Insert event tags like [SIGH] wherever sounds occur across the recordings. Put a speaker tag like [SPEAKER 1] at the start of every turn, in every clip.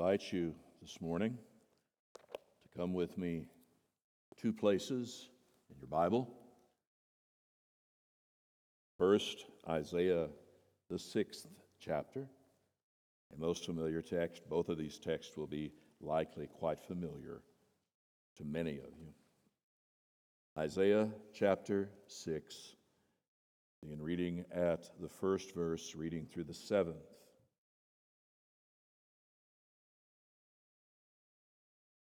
[SPEAKER 1] invite you this morning to come with me two places in your Bible. First, Isaiah, the sixth chapter, a most familiar text. Both of these texts will be likely quite familiar to many of you. Isaiah chapter 6, begin reading at the first verse, reading through the seventh.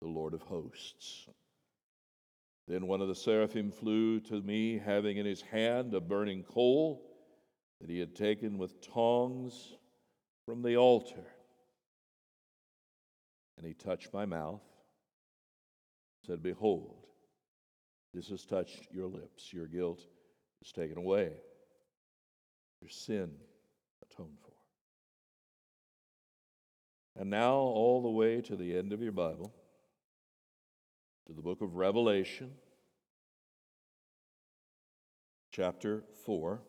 [SPEAKER 1] the Lord of hosts. Then one of the seraphim flew to me, having in his hand a burning coal that he had taken with tongs from the altar. And he touched my mouth, said, Behold, this has touched your lips. Your guilt is taken away, your sin atoned for. And now, all the way to the end of your Bible to the book of Revelation, chapter 4,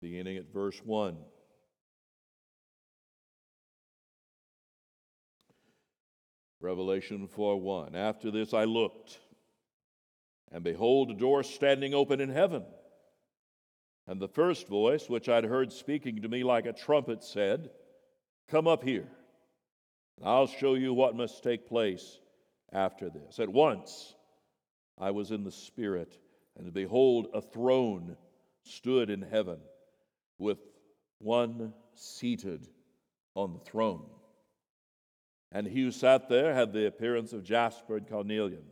[SPEAKER 1] beginning at verse 1. Revelation 4 1. After this I looked, and behold, a door standing open in heaven. And the first voice, which I'd heard speaking to me like a trumpet, said, Come up here. I'll show you what must take place after this. At once I was in the Spirit, and behold, a throne stood in heaven with one seated on the throne. And he who sat there had the appearance of jasper and carnelian.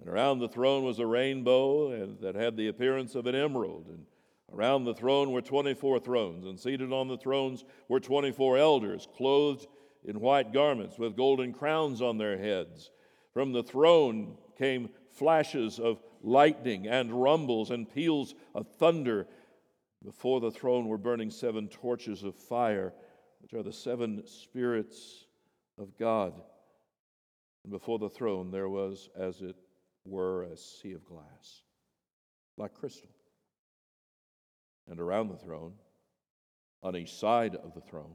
[SPEAKER 1] And around the throne was a rainbow that had the appearance of an emerald. And around the throne were 24 thrones, and seated on the thrones were 24 elders, clothed in white garments with golden crowns on their heads. From the throne came flashes of lightning and rumbles and peals of thunder. Before the throne were burning seven torches of fire, which are the seven spirits of God. And before the throne there was, as it were, a sea of glass, like crystal. And around the throne, on each side of the throne,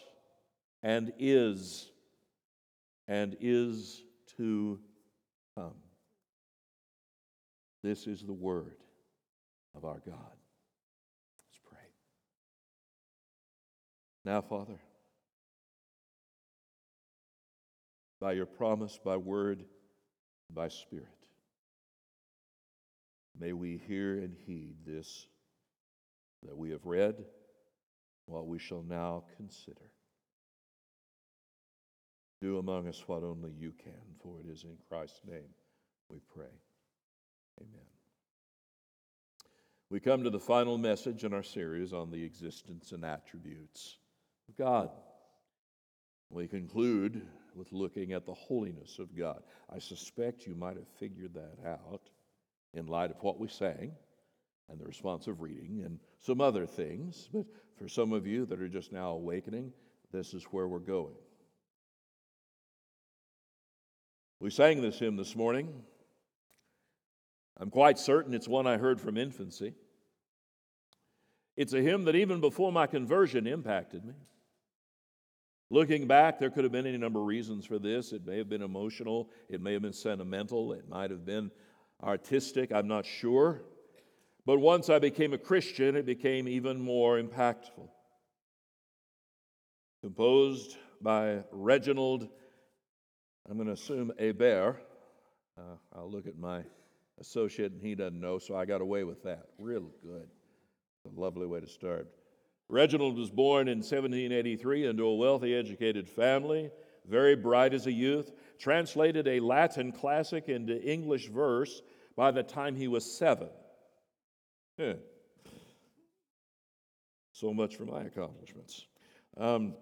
[SPEAKER 1] and is and is to come. This is the word of our God. Let's pray. Now, Father, by your promise, by word, by spirit, may we hear and heed this that we have read, what we shall now consider. Do among us what only you can, for it is in Christ's name we pray. Amen. We come to the final message in our series on the existence and attributes of God. We conclude with looking at the holiness of God. I suspect you might have figured that out in light of what we sang and the responsive reading and some other things. But for some of you that are just now awakening, this is where we're going. We sang this hymn this morning. I'm quite certain it's one I heard from infancy. It's a hymn that even before my conversion impacted me. Looking back, there could have been any number of reasons for this. It may have been emotional, it may have been sentimental, it might have been artistic, I'm not sure. But once I became a Christian, it became even more impactful. Composed by Reginald, I'm going to assume Hebert. Uh, I'll look at my associate and he doesn't know, so I got away with that. Real good. A lovely way to start. Reginald was born in 1783 into a wealthy, educated family, very bright as a youth, translated a Latin classic into English verse by the time he was seven. Yeah. So much for my accomplishments. Um,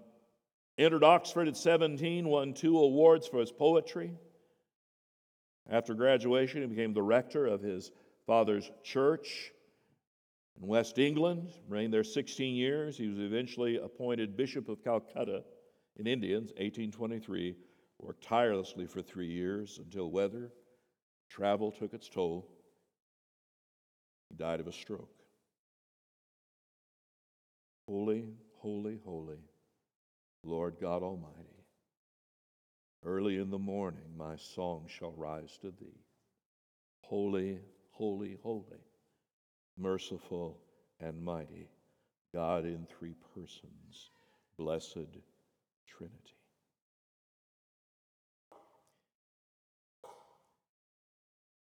[SPEAKER 1] entered Oxford at 17, won two awards for his poetry. After graduation, he became the rector of his father's church in West England, reigned there 16 years. He was eventually appointed Bishop of Calcutta in India in 1823, worked tirelessly for three years until weather, travel took its toll. He died of a stroke. Holy, holy, holy, Lord God Almighty. Early in the morning, my song shall rise to thee. Holy, holy, holy, merciful and mighty, God in three persons, blessed Trinity.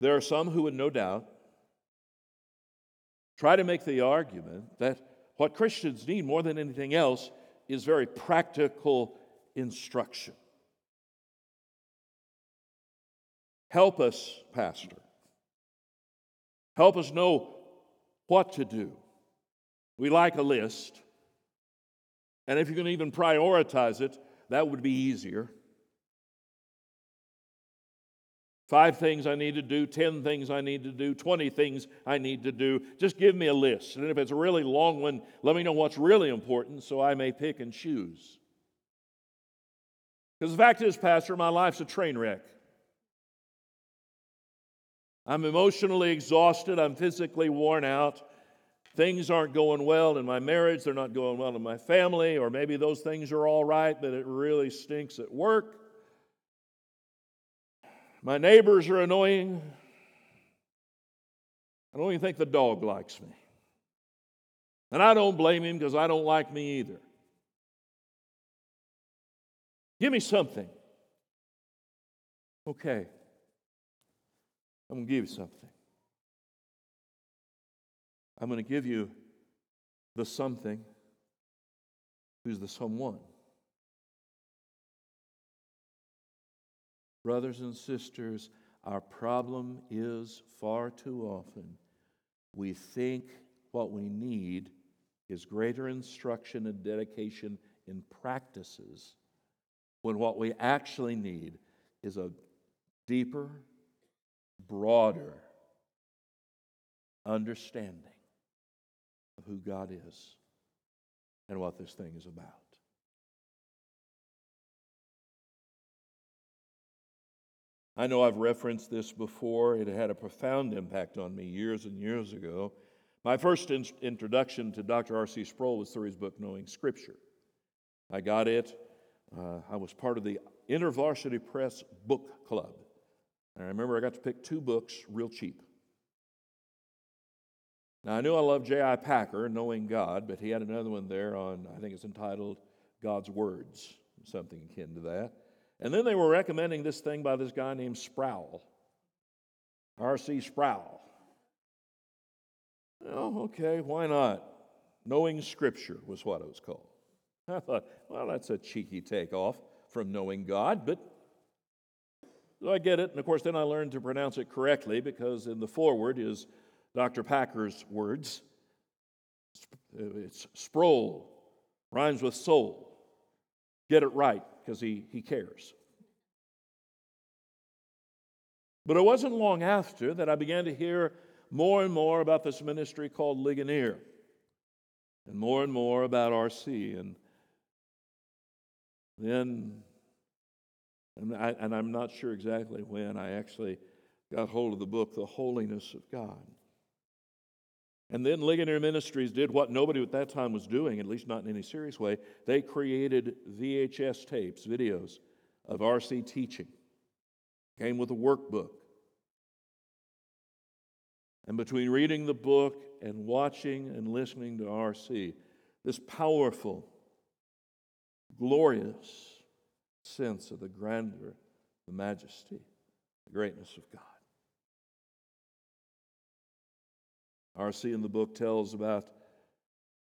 [SPEAKER 1] There are some who would no doubt try to make the argument that what Christians need more than anything else is very practical instruction. Help us, Pastor. Help us know what to do. We like a list. And if you can even prioritize it, that would be easier. Five things I need to do, 10 things I need to do, 20 things I need to do. Just give me a list. And if it's a really long one, let me know what's really important so I may pick and choose. Because the fact is, Pastor, my life's a train wreck. I'm emotionally exhausted. I'm physically worn out. Things aren't going well in my marriage. They're not going well in my family. Or maybe those things are all right, but it really stinks at work. My neighbors are annoying. I don't even think the dog likes me. And I don't blame him because I don't like me either. Give me something. Okay. I'm going to give you something. I'm going to give you the something who's the someone. Brothers and sisters, our problem is far too often we think what we need is greater instruction and dedication in practices when what we actually need is a deeper, broader understanding of who God is and what this thing is about. I know I've referenced this before. It had a profound impact on me years and years ago. My first in- introduction to Dr. R.C. Sproul was through his book, Knowing Scripture. I got it. Uh, I was part of the InterVarsity Press Book Club. And I remember I got to pick two books real cheap. Now, I knew I loved J.I. Packer, Knowing God, but he had another one there on, I think it's entitled God's Words, something akin to that. And then they were recommending this thing by this guy named Sproul, R.C. Sproul. Oh, okay, why not? Knowing Scripture was what it was called. I thought, well, that's a cheeky takeoff from knowing God, but so I get it. And of course, then I learned to pronounce it correctly because in the foreword is Dr. Packer's words. It's Sproul, rhymes with soul. Get it right because he, he cares. But it wasn't long after that I began to hear more and more about this ministry called Ligonier and more and more about RC. And then, and, I, and I'm not sure exactly when, I actually got hold of the book, The Holiness of God. And then Ligonier Ministries did what nobody at that time was doing, at least not in any serious way. They created VHS tapes, videos of RC teaching. Came with a workbook. And between reading the book and watching and listening to RC, this powerful, glorious sense of the grandeur, the majesty, the greatness of God. R.C. in the book tells about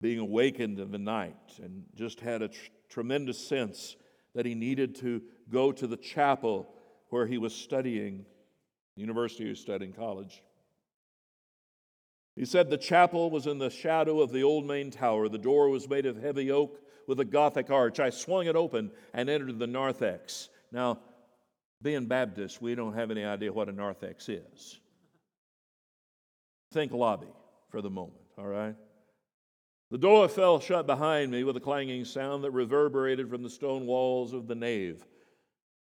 [SPEAKER 1] being awakened in the night and just had a tr- tremendous sense that he needed to go to the chapel where he was studying, university he was studying college. He said the chapel was in the shadow of the old main tower. The door was made of heavy oak with a Gothic arch. I swung it open and entered the narthex. Now, being Baptist, we don't have any idea what a narthex is. Think lobby for the moment, all right? The door fell shut behind me with a clanging sound that reverberated from the stone walls of the nave.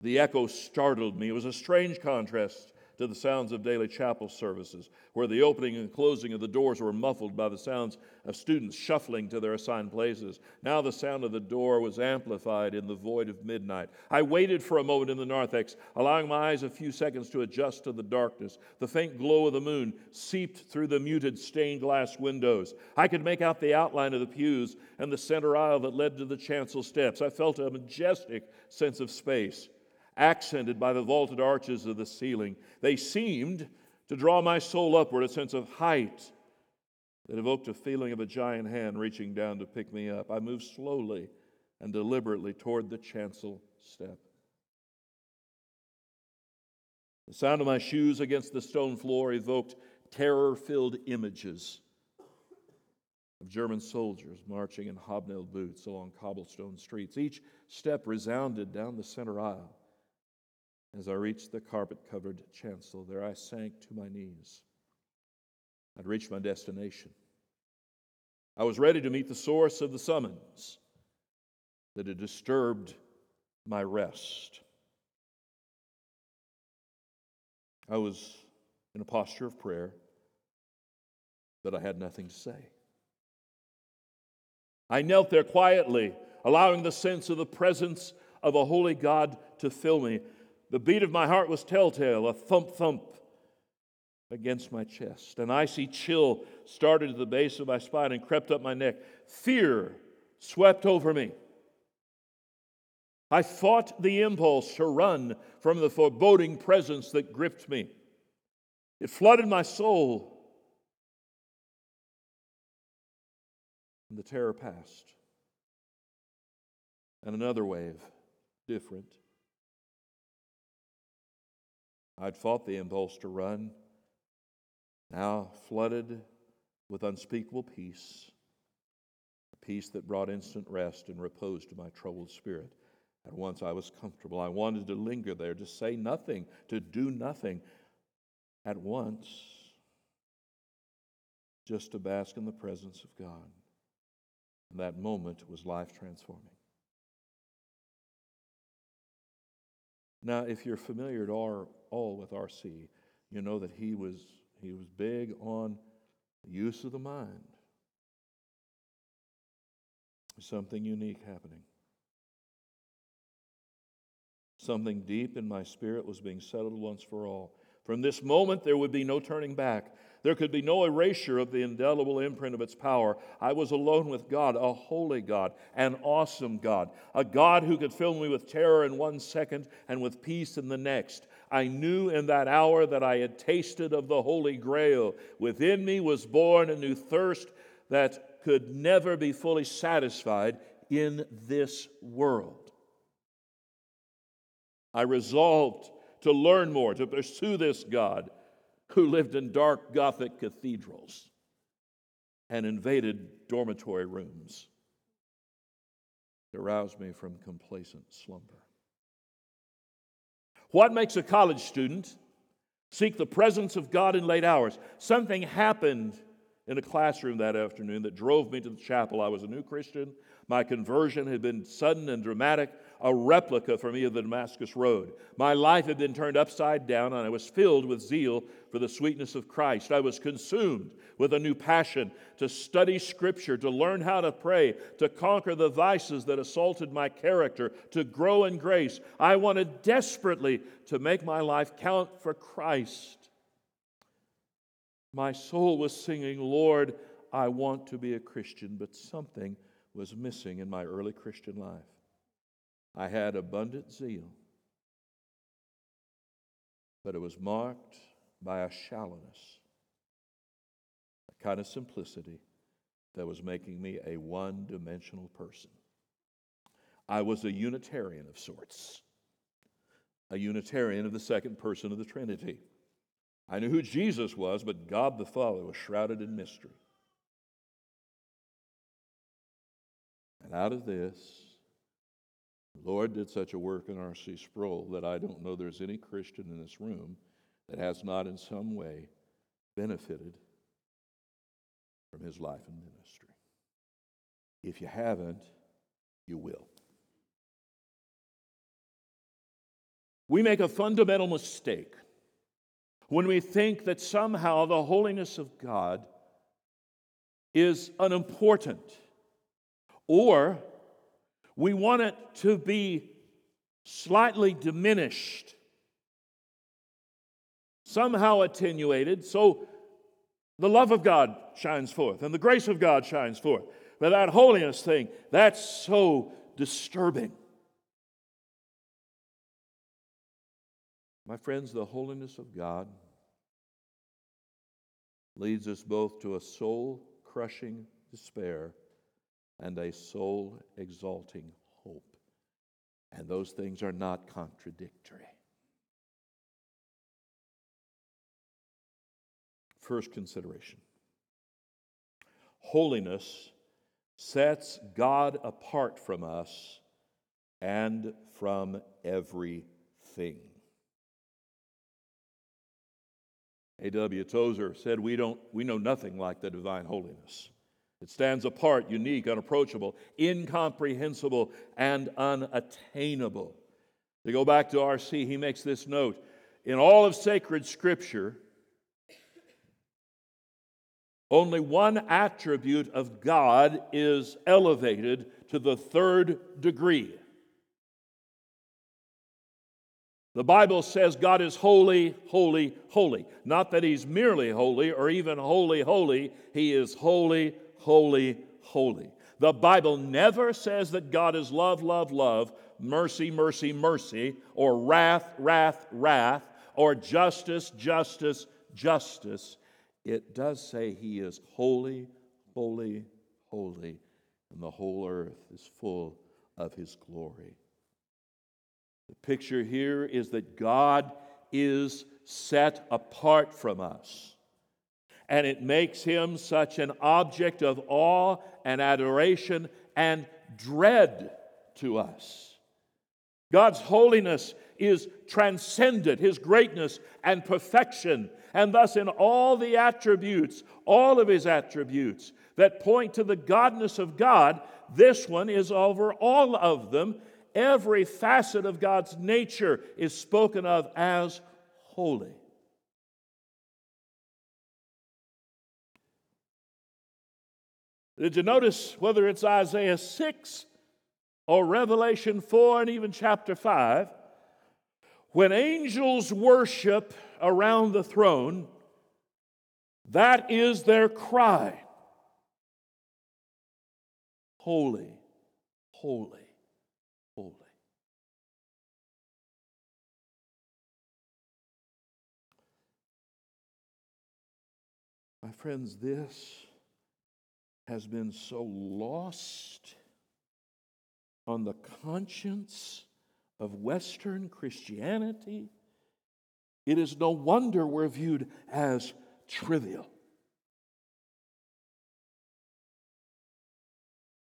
[SPEAKER 1] The echo startled me. It was a strange contrast to the sounds of daily chapel services, where the opening and closing of the doors were muffled by the sounds of students shuffling to their assigned places. Now the sound of the door was amplified in the void of midnight. I waited for a moment in the narthex, allowing my eyes a few seconds to adjust to the darkness. The faint glow of the moon seeped through the muted stained glass windows. I could make out the outline of the pews and the center aisle that led to the chancel steps. I felt a majestic sense of space accented by the vaulted arches of the ceiling. They seemed to draw my soul upward, a sense of height that evoked a feeling of a giant hand reaching down to pick me up. I moved slowly and deliberately toward the chancel step. The sound of my shoes against the stone floor evoked terror filled images of German soldiers marching in hobnailed boots along cobblestone streets. Each step resounded down the center aisle. As I reached the carpet covered chancel, there I sank to my knees. I'd reached my destination. I was ready to meet the source of the summons that had disturbed my rest. I was in a posture of prayer, but I had nothing to say. I knelt there quietly, allowing the sense of the presence of a holy God to fill me. The beat of my heart was telltale, a thump thump against my chest. An icy chill started at the base of my spine and crept up my neck. Fear swept over me. I fought the impulse to run from the foreboding presence that gripped me. It flooded my soul. And the terror passed. And another wave, different, I'd fought the impulse to run, now flooded with unspeakable peace, a peace that brought instant rest and repose to my troubled spirit. At once I was comfortable. I wanted to linger there, to say nothing, to do nothing. At once, just to bask in the presence of God. And that moment was life transforming. Now, if you're familiar at all, all with R.C., you know that he was, he was big on use of the mind. Something unique happening. Something deep in my spirit was being settled once for all. From this moment, there would be no turning back. There could be no erasure of the indelible imprint of its power. I was alone with God, a holy God, an awesome God, a God who could fill me with terror in one second and with peace in the next. I knew in that hour that I had tasted of the Holy Grail. Within me was born a new thirst that could never be fully satisfied in this world. I resolved to learn more, to pursue this God who lived in dark Gothic cathedrals and invaded dormitory rooms to rouse me from complacent slumber. What makes a college student Seek the presence of God in late hours. Something happened in a classroom that afternoon that drove me to the chapel. I was a new Christian. My conversion had been sudden and dramatic, a replica for me of the Damascus Road. My life had been turned upside down, and I was filled with zeal for the sweetness of Christ. I was consumed with a new passion to study Scripture, to learn how to pray, to conquer the vices that assaulted my character, to grow in grace. I wanted desperately to make my life count for Christ. My soul was singing, Lord, I want to be a Christian, but something was missing in my early Christian life. I had abundant zeal, but it was marked by a shallowness, a kind of simplicity that was making me a one dimensional person. I was a Unitarian of sorts, a Unitarian of the second person of the Trinity. I knew who Jesus was, but God the Father was shrouded in mystery. And out of this, the Lord did such a work in R.C. Sproul that I don't know there's any Christian in this room that has not in some way benefited from his life and ministry. If you haven't, you will. We make a fundamental mistake when we think that somehow the holiness of God is unimportant or we want it to be slightly diminished, somehow attenuated, so the love of God shines forth and the grace of God shines forth. But that holiness thing, that's so disturbing. My friends, the holiness of God leads us both to a soul crushing despair and a soul exalting hope. And those things are not contradictory. First consideration holiness sets God apart from us and from everything. A.W. Tozer said, we, don't, we know nothing like the divine holiness. It stands apart, unique, unapproachable, incomprehensible, and unattainable. To go back to R.C., he makes this note In all of sacred scripture, only one attribute of God is elevated to the third degree. The Bible says God is holy, holy, holy. Not that He's merely holy or even holy, holy. He is holy, holy, holy. The Bible never says that God is love, love, love, mercy, mercy, mercy, or wrath, wrath, wrath, or justice, justice, justice. It does say He is holy, holy, holy, and the whole earth is full of His glory. The picture here is that God is set apart from us. And it makes him such an object of awe and adoration and dread to us. God's holiness is transcendent, his greatness and perfection, and thus in all the attributes, all of his attributes that point to the godness of God, this one is over all of them every facet of God's nature is spoken of as holy. Did you notice whether it's Isaiah 6 or Revelation 4 and even chapter 5? When angels worship around the throne, that is their cry Holy, holy, holy. My friends, this has been so lost on the conscience of Western Christianity, it is no wonder we're viewed as trivial.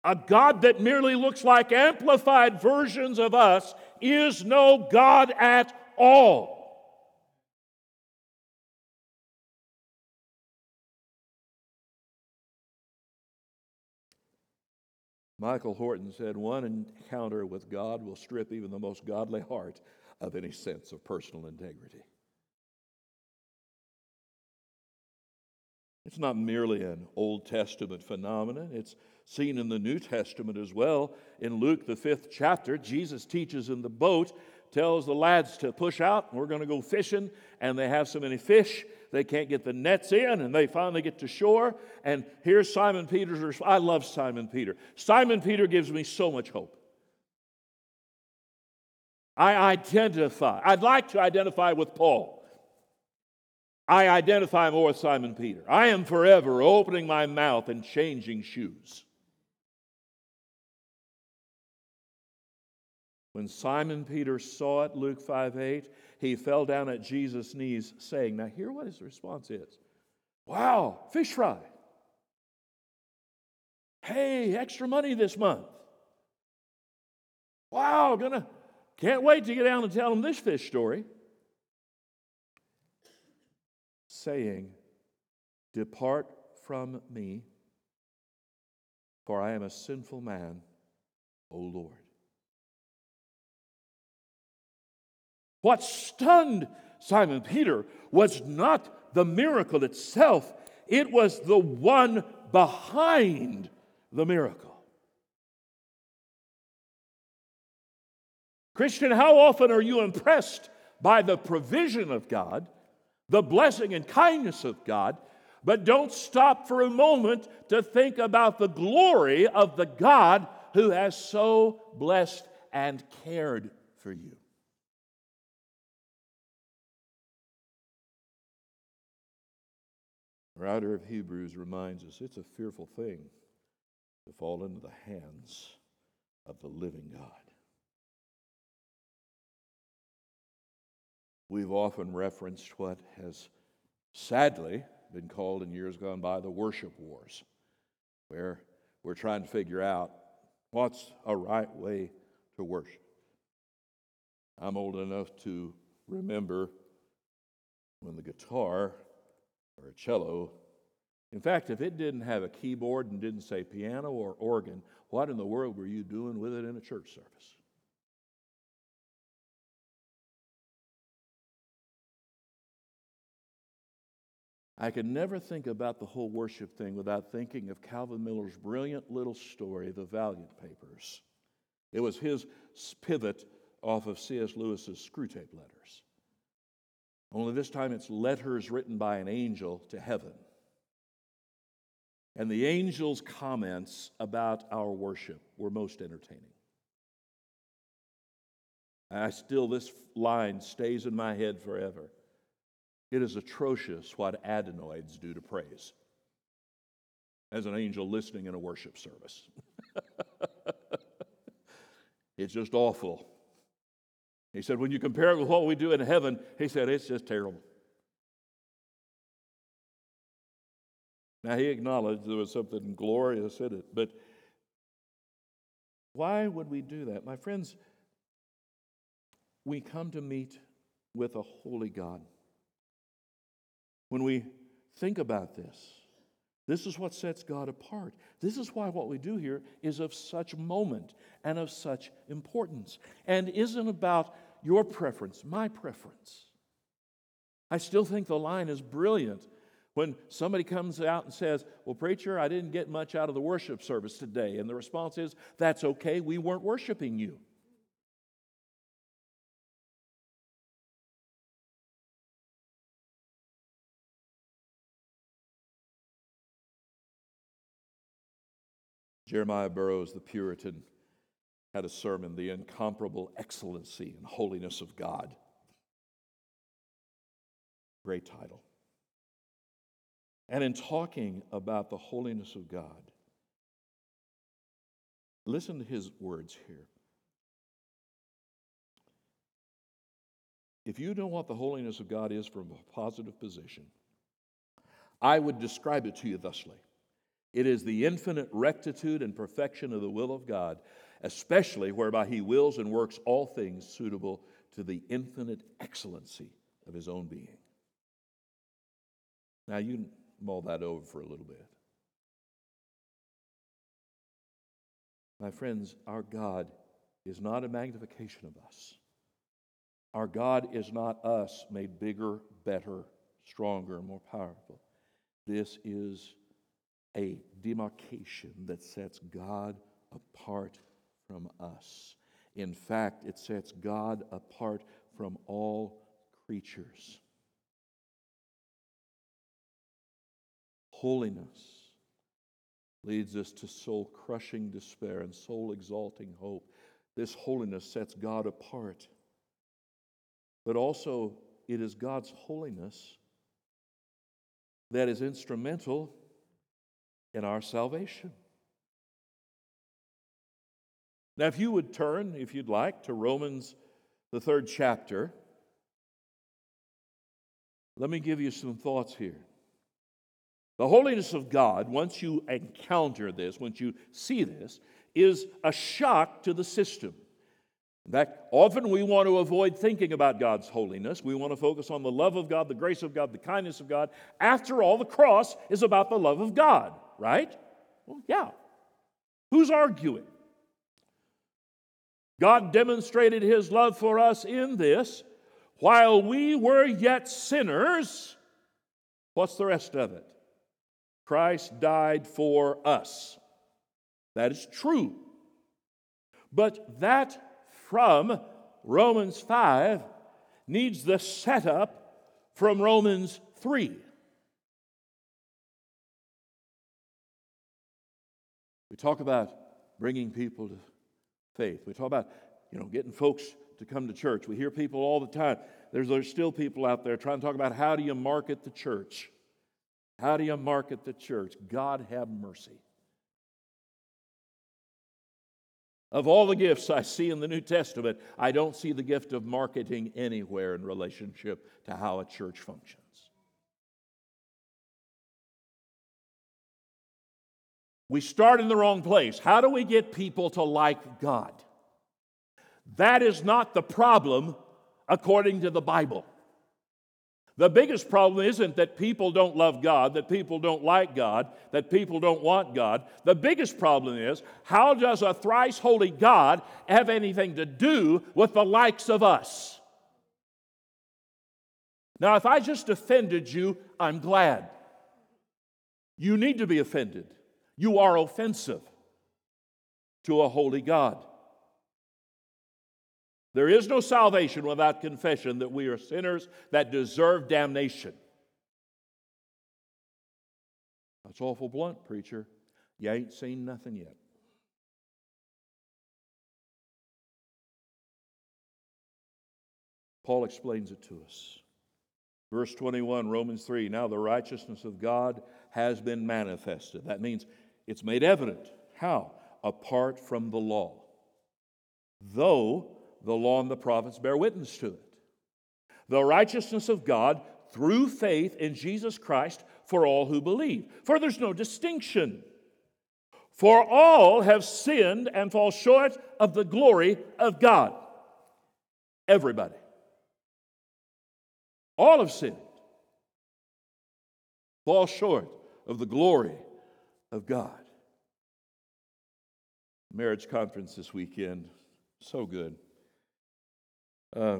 [SPEAKER 1] A God that merely looks like amplified versions of us is no God at all. Michael Horton said, One encounter with God will strip even the most godly heart of any sense of personal integrity. It's not merely an Old Testament phenomenon, it's seen in the New Testament as well. In Luke, the fifth chapter, Jesus teaches in the boat, tells the lads to push out, we're going to go fishing, and they have so many fish, they can't get the nets in, and they finally get to shore. And here's Simon Peter's response. I love Simon Peter. Simon Peter gives me so much hope. I identify, I'd like to identify with Paul. I identify more with Simon Peter. I am forever opening my mouth and changing shoes. When Simon Peter saw it, Luke 5 8, he fell down at Jesus' knees, saying, Now, hear what his response is Wow, fish fry. Hey, extra money this month. Wow, gonna, can't wait to get down and tell him this fish story saying, Depart from me, for I am a sinful man, O Lord. What stunned Simon Peter was not the miracle itself, it was the one behind the miracle. Christian, how often are you impressed by the provision of God the blessing and kindness of God, but don't stop for a moment to think about the glory of the God who has so blessed and cared for you. The writer of Hebrews reminds us it's a fearful thing to fall into the hands of the living God. We've often referenced what has sadly been called in years gone by the worship wars, where we're trying to figure out what's a right way to worship. I'm old enough to remember when the guitar or a cello, in fact, if it didn't have a keyboard and didn't say piano or organ, what in the world were you doing with it in a church service? I could never think about the whole worship thing without thinking of Calvin Miller's brilliant little story, The Valiant Papers. It was his pivot off of C.S. Lewis's Screwtape Letters. Only this time it's letters written by an angel to heaven. And the angel's comments about our worship were most entertaining. I still, this line stays in my head forever. It is atrocious what adenoids do to praise. As an angel listening in a worship service, [LAUGHS] it's just awful. He said, when you compare it with what we do in heaven, he said, it's just terrible. Now, he acknowledged there was something glorious in it, but why would we do that? My friends, we come to meet with a holy God when we think about this. This is what sets God apart. This is why what we do here is of such moment and of such importance and isn't about your preference, my preference. I still think the line is brilliant when somebody comes out and says, Well, preacher, I didn't get much out of the worship service today. And the response is, That's okay, we weren't worshiping you. Jeremiah Burroughs, the Puritan, had a sermon, The Incomparable Excellency and Holiness of God. Great title. And in talking about the holiness of God, listen to his words here. If you know what the holiness of God is from a positive position, I would describe it to you thusly it is the infinite rectitude and perfection of the will of God, especially whereby He wills and works all things suitable to the infinite excellency of His own being. Now, you mull that over for a little bit. My friends, our God is not a magnification of us. Our God is not us made bigger, better, stronger, more powerful. This is a demarcation that sets God apart from us. In fact, it sets God apart from all creatures. Holiness leads us to soul crushing despair and soul exalting hope. This holiness sets God apart. But also, it is God's holiness that is instrumental in our salvation. Now, if you would turn, if you'd like, to Romans, the third chapter, let me give you some thoughts here. The holiness of God, once you encounter this, once you see this, is a shock to the system. In fact, often we want to avoid thinking about God's holiness. We want to focus on the love of God, the grace of God, the kindness of God. After all, the cross is about the love of God, right? Well, yeah. Who's arguing? God demonstrated his love for us in this while we were yet sinners. What's the rest of it? Christ died for us. That is true. But that from Romans 5 needs the setup from Romans 3. We talk about bringing people to faith. We talk about, you know, getting folks to come to church. We hear people all the time. There's, there's still people out there trying to talk about how do you market the church? How do you market the church? God have mercy. Of all the gifts I see in the New Testament, I don't see the gift of marketing anywhere in relationship to how a church functions. We start in the wrong place. How do we get people to like God? That is not the problem according to the Bible. The biggest problem isn't that people don't love God, that people don't like God, that people don't want God. The biggest problem is how does a thrice holy God have anything to do with the likes of us? Now, if I just offended you, I'm glad. You need to be offended. You are offensive to a holy God. There is no salvation without confession that we are sinners that deserve damnation. That's awful blunt, preacher. You ain't seen nothing yet. Paul explains it to us. Verse 21, Romans 3 Now the righteousness of God has been manifested. That means it's made evident. How? Apart from the law. Though the law and the prophets bear witness to it. The righteousness of God through faith in Jesus Christ for all who believe. For there's no distinction. For all have sinned and fall short of the glory of God. Everybody. All have sinned, fall short of the glory of God. Marriage conference this weekend, so good. Uh,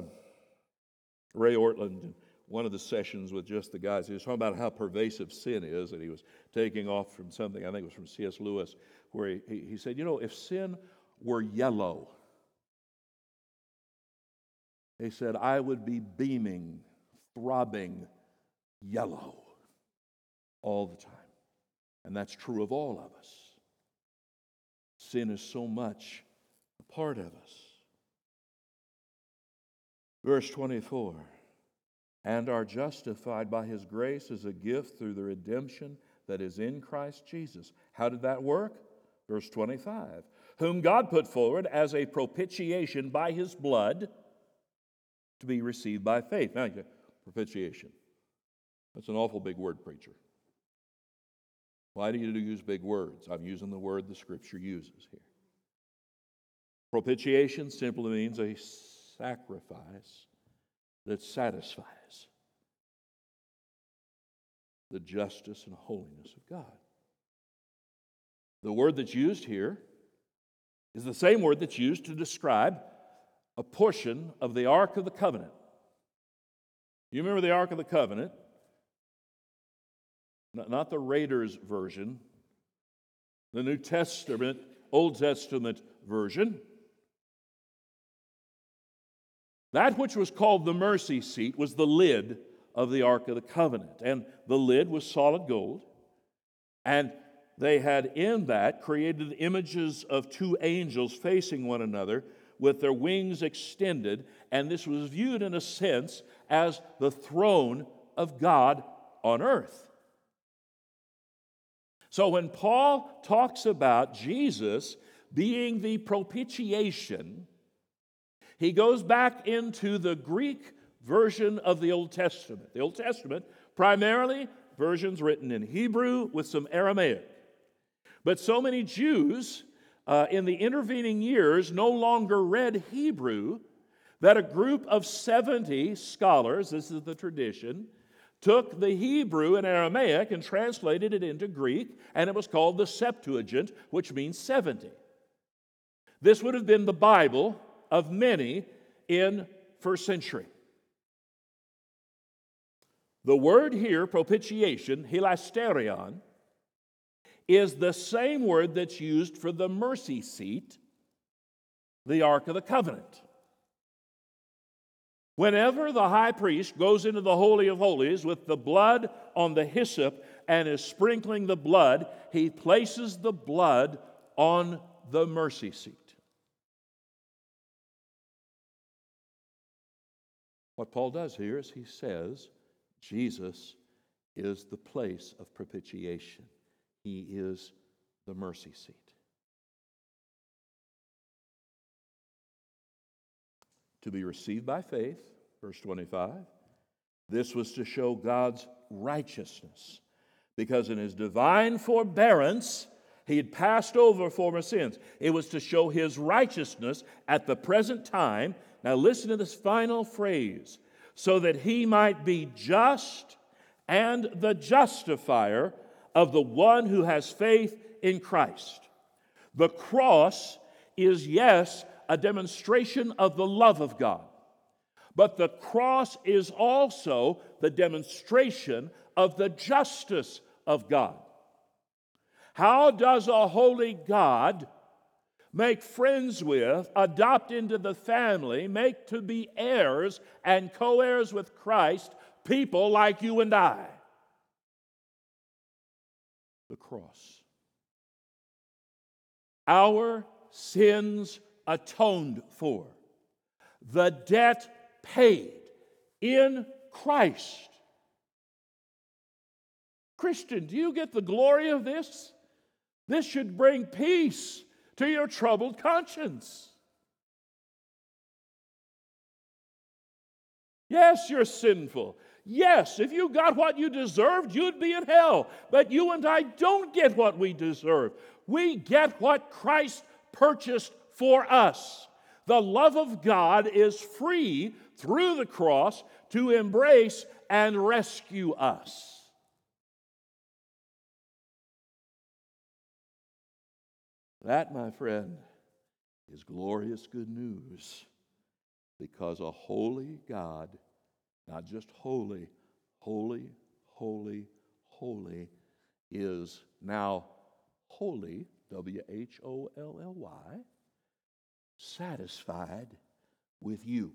[SPEAKER 1] Ray Ortlund, one of the sessions with just the guys, he was talking about how pervasive sin is, and he was taking off from something, I think it was from C.S. Lewis, where he, he, he said, You know, if sin were yellow, he said, I would be beaming, throbbing yellow all the time. And that's true of all of us. Sin is so much a part of us. Verse 24 and are justified by his grace as a gift through the redemption that is in Christ Jesus. How did that work? Verse 25 whom God put forward as a propitiation by his blood to be received by faith. Now, propitiation. That's an awful big word, preacher. Why do you use big words? I'm using the word the scripture uses here. Propitiation simply means a sacrifice that satisfies the justice and holiness of God. The word that's used here is the same word that's used to describe a portion of the Ark of the Covenant. You remember the Ark of the Covenant? Not the Raiders version, the New Testament, Old Testament version. That which was called the mercy seat was the lid of the Ark of the Covenant. And the lid was solid gold. And they had in that created images of two angels facing one another with their wings extended. And this was viewed, in a sense, as the throne of God on earth. So when Paul talks about Jesus being the propitiation, he goes back into the Greek version of the Old Testament. The Old Testament, primarily versions written in Hebrew with some Aramaic. But so many Jews uh, in the intervening years no longer read Hebrew that a group of 70 scholars, this is the tradition, took the Hebrew and Aramaic and translated it into Greek, and it was called the Septuagint, which means 70. This would have been the Bible of many in first century. The word here, propitiation, hilasterion, is the same word that's used for the mercy seat, the Ark of the Covenant. Whenever the high priest goes into the Holy of Holies with the blood on the hyssop and is sprinkling the blood, he places the blood on the mercy seat. What Paul does here is he says, Jesus is the place of propitiation, He is the mercy seat. To be received by faith, verse 25, this was to show God's righteousness, because in His divine forbearance, he had passed over former sins. It was to show his righteousness at the present time. Now, listen to this final phrase so that he might be just and the justifier of the one who has faith in Christ. The cross is, yes, a demonstration of the love of God, but the cross is also the demonstration of the justice of God. How does a holy God make friends with, adopt into the family, make to be heirs and co heirs with Christ people like you and I. The cross. Our sins atoned for, the debt paid in Christ. Christian, do you get the glory of this? This should bring peace to your troubled conscience. Yes, you're sinful. Yes, if you got what you deserved, you'd be in hell. But you and I don't get what we deserve. We get what Christ purchased for us. The love of God is free through the cross to embrace and rescue us. That, my friend, is glorious good news because a holy God, not just holy, holy, holy, holy, is now holy, W H O L L Y, satisfied with you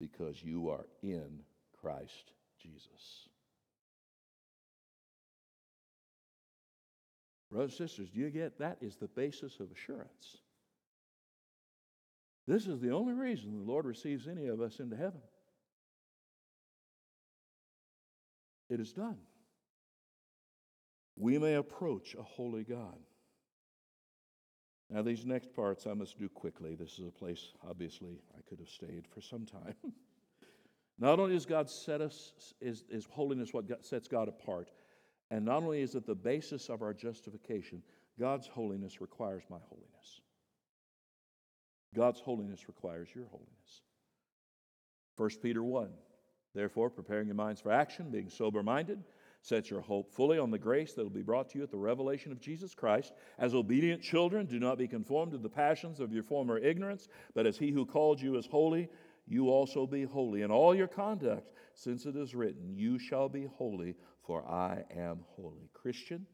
[SPEAKER 1] because you are in Christ Jesus. Brothers and sisters, do you get that is the basis of assurance? This is the only reason the Lord receives any of us into heaven. It is done. We may approach a holy God. Now, these next parts I must do quickly. This is a place, obviously, I could have stayed for some time. [LAUGHS] Not only does God set us, is, is holiness what God, sets God apart, and not only is it the basis of our justification, God's holiness requires my holiness. God's holiness requires your holiness. 1 Peter 1 Therefore, preparing your minds for action, being sober minded, Set your hope fully on the grace that will be brought to you at the revelation of Jesus Christ. As obedient children, do not be conformed to the passions of your former ignorance, but as he who called you is holy, you also be holy in all your conduct, since it is written, You shall be holy, for I am holy. Christian,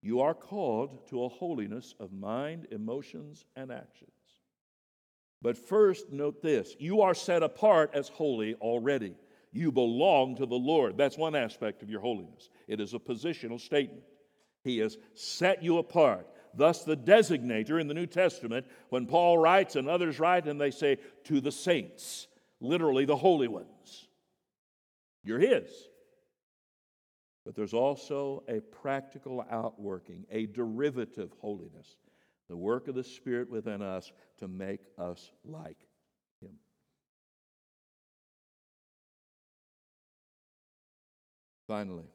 [SPEAKER 1] you are called to a holiness of mind, emotions, and actions. But first, note this you are set apart as holy already. You belong to the Lord. That's one aspect of your holiness. It is a positional statement. He has set you apart. Thus, the designator in the New Testament, when Paul writes and others write, and they say, to the saints, literally the holy ones. You're His. But there's also a practical outworking, a derivative holiness, the work of the Spirit within us to make us like Finally,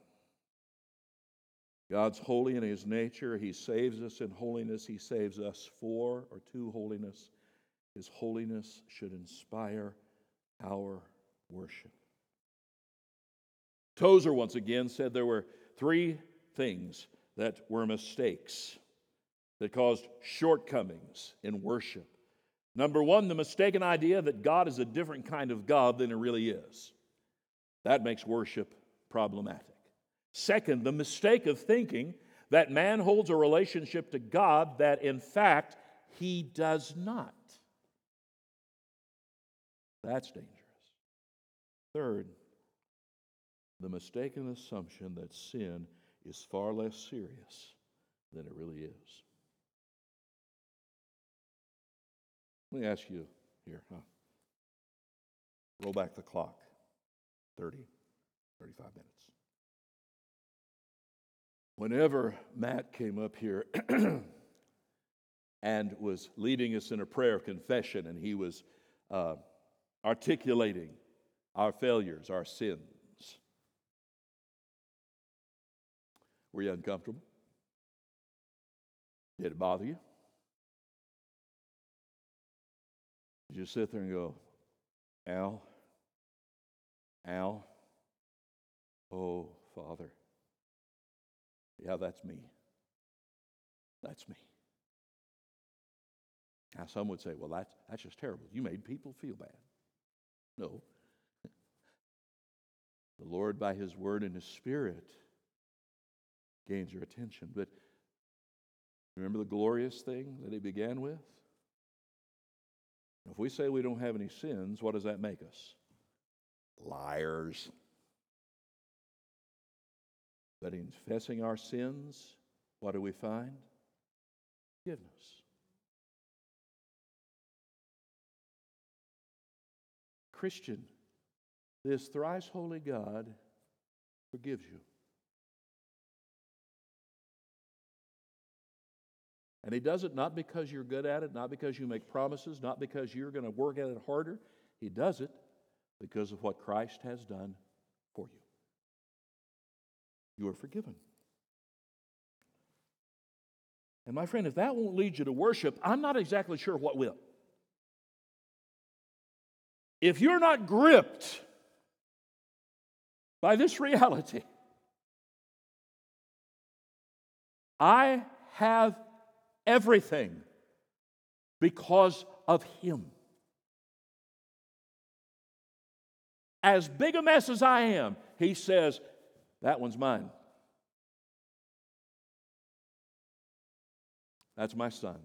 [SPEAKER 1] God's holy in his nature. He saves us in holiness. He saves us for or to holiness. His holiness should inspire our worship. Tozer once again said there were three things that were mistakes that caused shortcomings in worship. Number one, the mistaken idea that God is a different kind of God than He really is. That makes worship problematic. Second, the mistake of thinking that man holds a relationship to God that in fact he does not. That's dangerous. Third, the mistaken assumption that sin is far less serious than it really is. Let me ask you here, huh? Roll back the clock 30. 35 minutes. Whenever Matt came up here [CLEARS THROAT] and was leading us in a prayer of confession, and he was uh, articulating our failures, our sins, were you uncomfortable? Did it bother you? Did you sit there and go, Al, Al, Oh, Father. Yeah, that's me. That's me. Now, some would say, well, that's, that's just terrible. You made people feel bad. No. [LAUGHS] The Lord, by His Word and His Spirit, gains your attention. But remember the glorious thing that He began with? If we say we don't have any sins, what does that make us? Liars. But in confessing our sins, what do we find? Forgiveness. Christian, this thrice holy God forgives you. And He does it not because you're good at it, not because you make promises, not because you're going to work at it harder. He does it because of what Christ has done you are forgiven. And my friend, if that won't lead you to worship, I'm not exactly sure what will. If you're not gripped by this reality, I have everything because of Him. As big a mess as I am, He says, that one's mine. That's my son.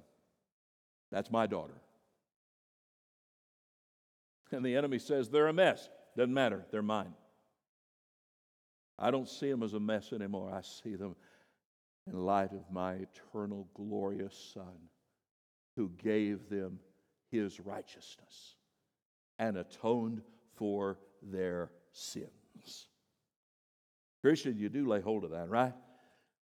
[SPEAKER 1] That's my daughter. And the enemy says they're a mess. Doesn't matter, they're mine. I don't see them as a mess anymore. I see them in light of my eternal, glorious Son who gave them his righteousness and atoned for their sins. Christian, you do lay hold of that, right?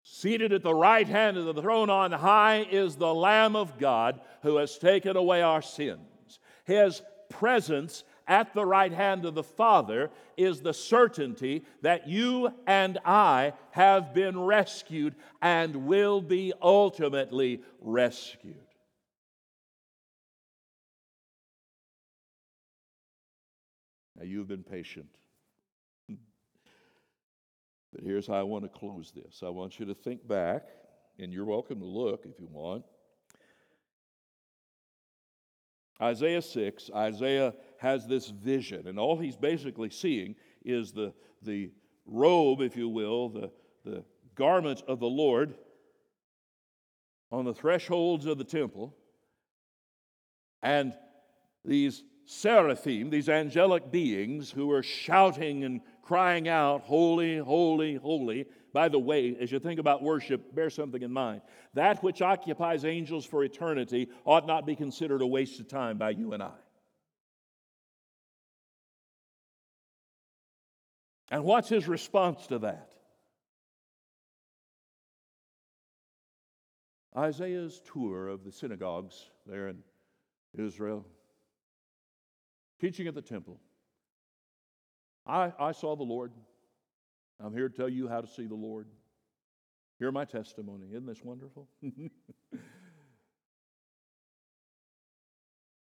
[SPEAKER 1] Seated at the right hand of the throne on high is the Lamb of God who has taken away our sins. His presence at the right hand of the Father is the certainty that you and I have been rescued and will be ultimately rescued. Now, you've been patient. But here's how I want to close this I want you to think back, and you're welcome to look if you want. Isaiah 6, Isaiah has this vision, and all he's basically seeing is the, the robe, if you will, the, the garment of the Lord on the thresholds of the temple, and these seraphim, these angelic beings who are shouting and crying out, Holy, holy, holy. By the way, as you think about worship, bear something in mind. That which occupies angels for eternity ought not be considered a waste of time by you and I. And what's his response to that? Isaiah's tour of the synagogues there in Israel, teaching at the temple. I, I saw the Lord. I'm here to tell you how to see the Lord. Hear my testimony. Isn't this wonderful? [LAUGHS]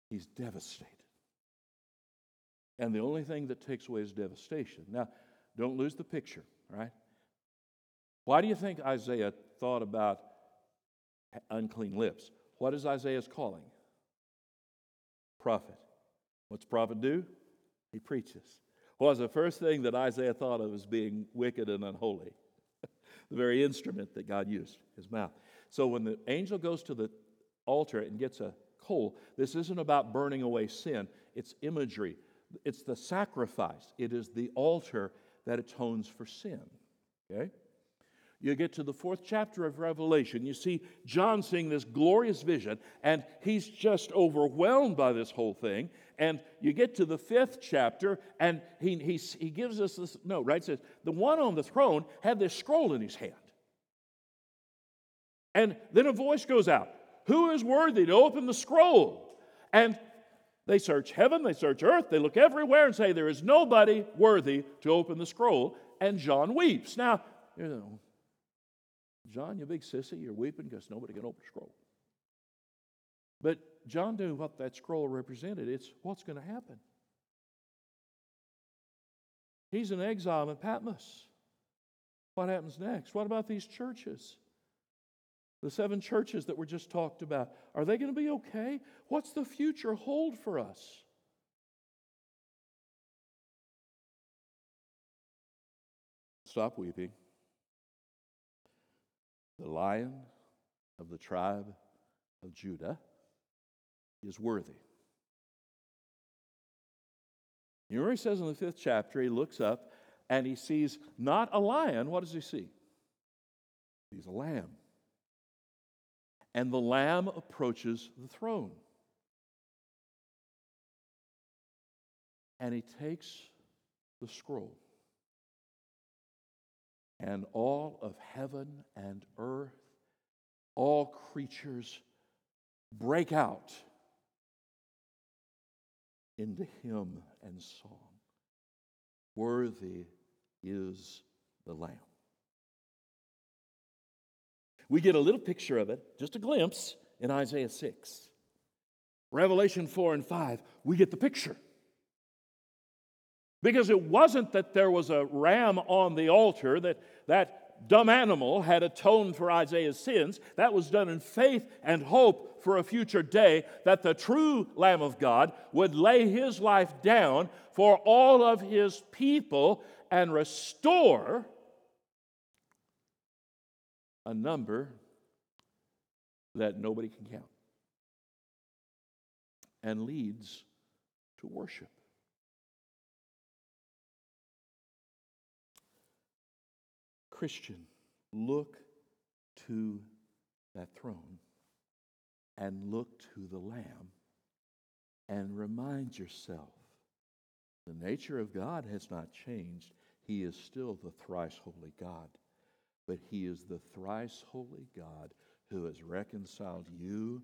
[SPEAKER 1] He's devastated. And the only thing that takes away his devastation. Now, don't lose the picture, right? Why do you think Isaiah thought about unclean lips? What is Isaiah's calling? Prophet. What's prophet do? He preaches. Was the first thing that Isaiah thought of as being wicked and unholy? [LAUGHS] the very instrument that God used, his mouth. So when the angel goes to the altar and gets a coal, this isn't about burning away sin, it's imagery. It's the sacrifice, it is the altar that atones for sin. Okay? You get to the fourth chapter of Revelation, you see John seeing this glorious vision, and he's just overwhelmed by this whole thing. And you get to the fifth chapter, and he, he, he gives us this note, right? It says, The one on the throne had this scroll in his hand. And then a voice goes out Who is worthy to open the scroll? And they search heaven, they search earth, they look everywhere and say, There is nobody worthy to open the scroll. And John weeps. Now, you know, John, you big sissy, you're weeping because nobody can open the scroll. But John knew what that scroll represented. It's what's going to happen. He's in exile in Patmos. What happens next? What about these churches? The seven churches that were just talked about, are they going to be okay? What's the future hold for us? Stop weeping. The lion of the tribe of Judah is worthy. You know he says in the fifth chapter? He looks up and he sees not a lion. What does he see? He's a lamb and the Lamb approaches the throne. And he takes the scroll. And all of heaven and earth, all creatures break out into hymn and song. Worthy is the Lamb. We get a little picture of it, just a glimpse, in Isaiah 6. Revelation 4 and 5, we get the picture. Because it wasn't that there was a ram on the altar, that that dumb animal had atoned for Isaiah's sins. That was done in faith and hope for a future day that the true Lamb of God would lay his life down for all of his people and restore a number that nobody can count and leads to worship. Christian, look to that throne and look to the Lamb and remind yourself the nature of God has not changed. He is still the thrice holy God but he is the thrice holy God who has reconciled you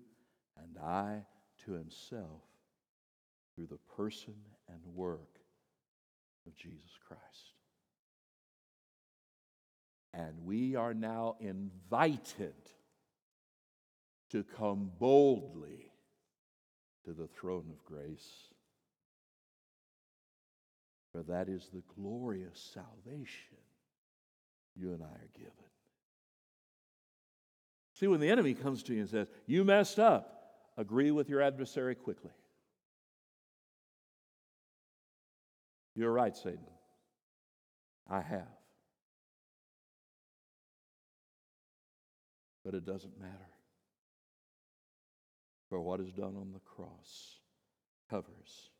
[SPEAKER 1] and I to himself through the person and work of Jesus Christ. And we are now invited to come boldly to the throne of grace. For that is the glorious salvation you and I are given. See, when the enemy comes to you and says, You messed up, agree with your adversary quickly. You're right, Satan. I have. But it doesn't matter. For what is done on the cross covers,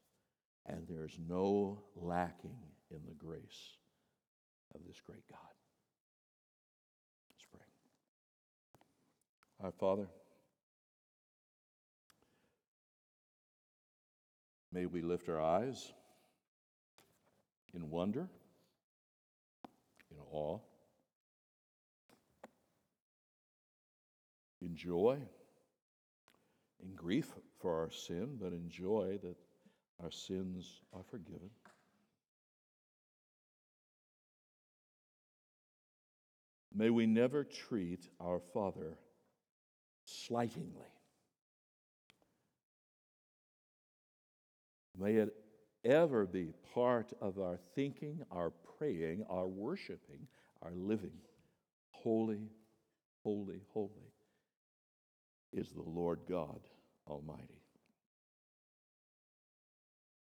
[SPEAKER 1] and there's no lacking in the grace of this great God. Let's pray. Our Father, may we lift our eyes in wonder, in awe, in joy, in grief for our sin, but in joy that our sins are forgiven. May we never treat our Father slightingly. May it ever be part of our thinking, our praying, our worshiping, our living. Holy, holy, holy is the Lord God Almighty.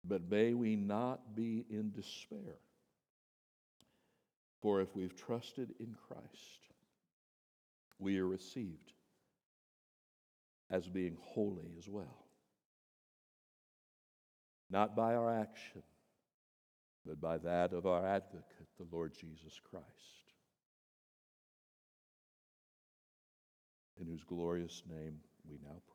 [SPEAKER 1] But may we not be in despair. For if we've trusted in Christ, we are received as being holy as well. Not by our action, but by that of our advocate, the Lord Jesus Christ, in whose glorious name we now pray.